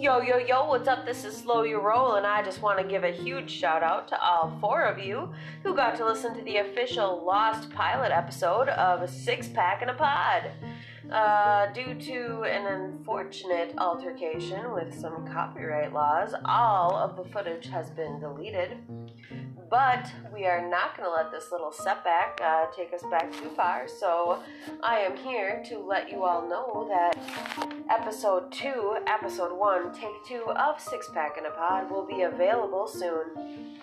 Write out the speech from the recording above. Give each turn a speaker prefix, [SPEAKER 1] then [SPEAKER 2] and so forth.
[SPEAKER 1] Yo, yo, yo, what's up? This is Slow Your Roll, and I just want to give a huge shout out to all four of you who got to listen to the official Lost pilot episode of A Six Pack in a Pod. Uh, due to an unfortunate altercation with some copyright laws, all of the footage has been deleted. But we are not going to let this little setback uh, take us back too far, so I am here to let you all know that episode 2, episode 1, take 2 of Six Pack in a Pod will be available soon.